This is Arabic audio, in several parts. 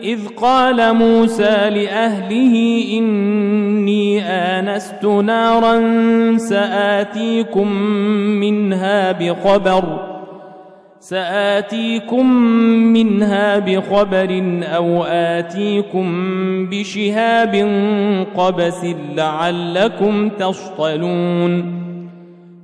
إذ قال موسى لأهله إني آنست نارا سآتيكم منها بخبر سآتيكم منها بخبر أو آتيكم بشهاب قبس لعلكم تصطلون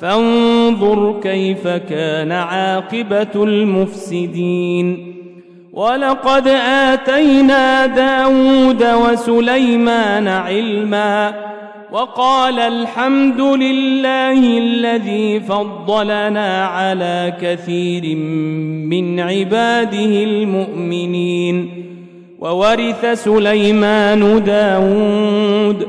فانظر كيف كان عاقبة المفسدين. ولقد آتينا داود وسليمان علما وقال الحمد لله الذي فضلنا على كثير من عباده المؤمنين. وورث سليمان داود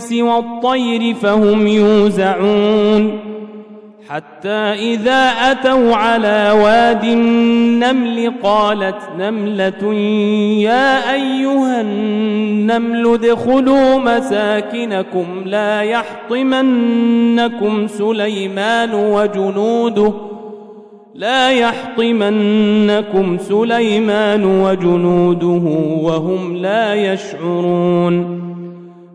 والإنس والطير فهم يوزعون حتى إذا أتوا على واد النمل قالت نملة يا أيها النمل ادخلوا مساكنكم لا يحطمنكم سليمان وجنوده لا يحطمنكم سليمان وجنوده وهم لا يشعرون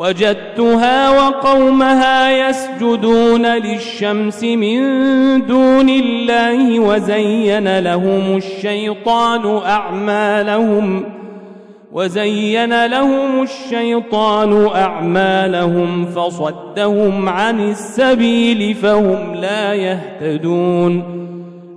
وجدتها وقومها يسجدون للشمس من دون الله وزين لهم الشيطان أعمالهم وزين لهم الشيطان أعمالهم فصدهم عن السبيل فهم لا يهتدون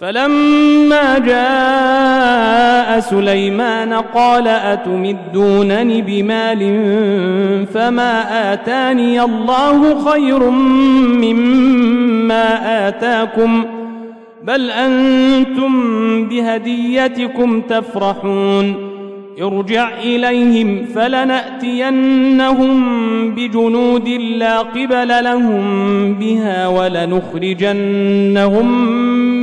فلما جاء سليمان قال أتمدونني بمال فما آتاني الله خير مما آتاكم بل أنتم بهديتكم تفرحون ارجع إليهم فلنأتينهم بجنود لا قبل لهم بها ولنخرجنهم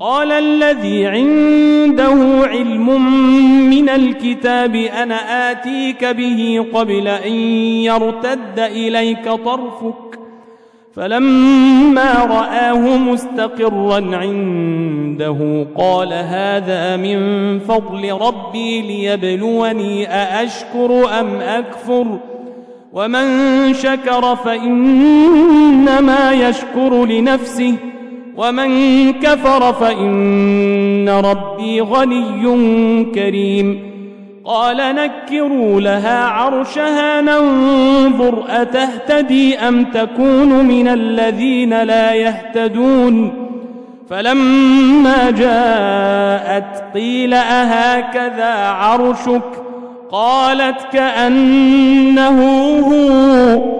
قال الذي عنده علم من الكتاب أنا آتيك به قبل أن يرتد إليك طرفك. فلما رآه مستقرا عنده قال هذا من فضل ربي ليبلوني أأشكر أم أكفر؟ ومن شكر فإنما يشكر لنفسه. ومن كفر فإن ربي غني كريم. قال نكروا لها عرشها ننظر أتهتدي أم تكون من الذين لا يهتدون. فلما جاءت قيل أهكذا عرشك؟ قالت كأنه هو.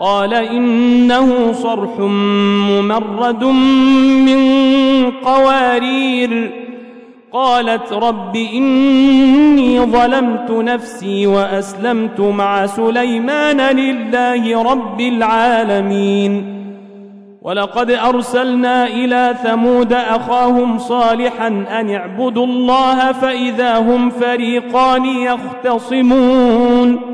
قال إنه صرح ممرد من قوارير. قالت رب إني ظلمت نفسي وأسلمت مع سليمان لله رب العالمين. ولقد أرسلنا إلى ثمود أخاهم صالحا أن اعبدوا الله فإذا هم فريقان يختصمون.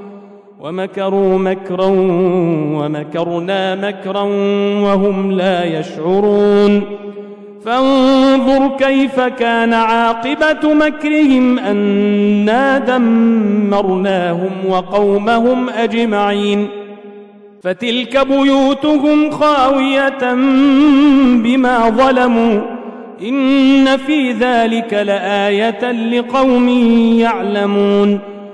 ومكروا مكرا ومكرنا مكرا وهم لا يشعرون. فانظر كيف كان عاقبة مكرهم أنا دمرناهم وقومهم أجمعين. فتلك بيوتهم خاوية بما ظلموا. إن في ذلك لآية لقوم يعلمون.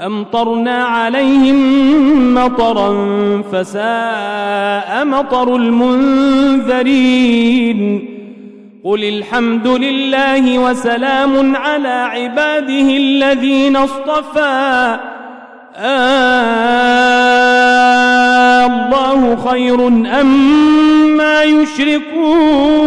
وأمطرنا عليهم مطرا فساء مطر المنذرين. قل الحمد لله وسلام على عباده الذين اصطفى. آه الله خير أما ما يشركون.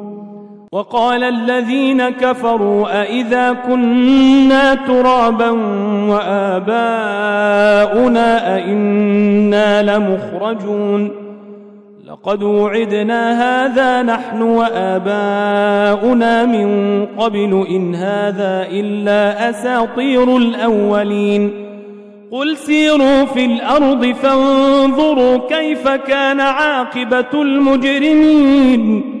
وقال الذين كفروا أئذا كنا ترابا وآباؤنا أئنا لمخرجون لقد وعدنا هذا نحن وآباؤنا من قبل إن هذا إلا أساطير الأولين قل سيروا في الأرض فانظروا كيف كان عاقبة المجرمين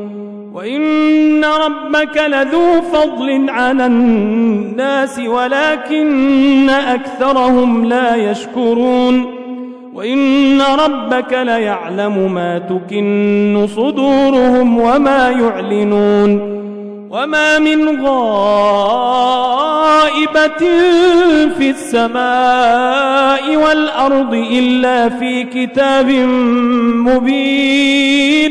وإن ربك لذو فضل على الناس ولكن أكثرهم لا يشكرون وإن ربك ليعلم ما تكن صدورهم وما يعلنون وما من غائبة في السماء والأرض إلا في كتاب مبين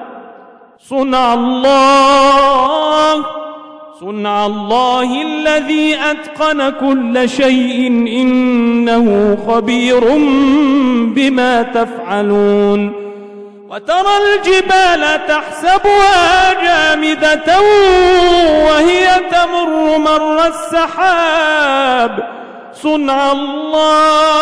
صنع الله صنع الله الذي أتقن كل شيء إنه خبير بما تفعلون. وترى الجبال تحسبها جامدة وهي تمر مر السحاب. صنع الله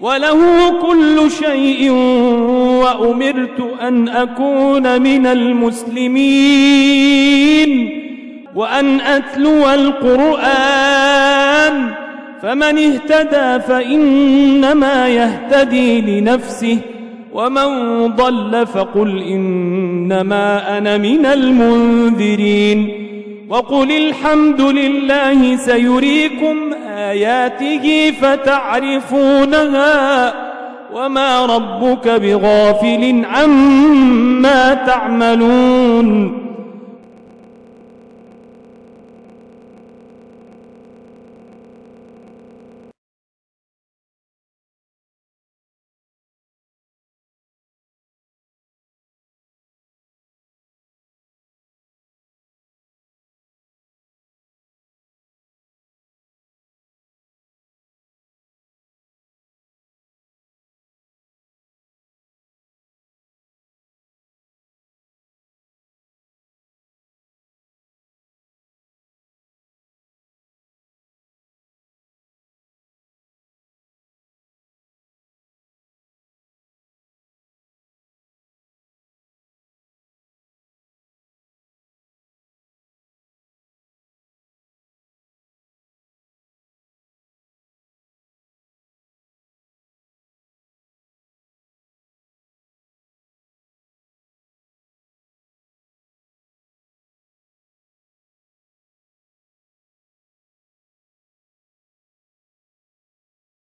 وله كل شيء وأمرت أن أكون من المسلمين وأن أتلو القرآن فمن اهتدى فإنما يهتدي لنفسه ومن ضل فقل إنما أنا من المنذرين وقل الحمد لله سيريكم آياته فتعرفونها وما ربك بغافل عما تعملون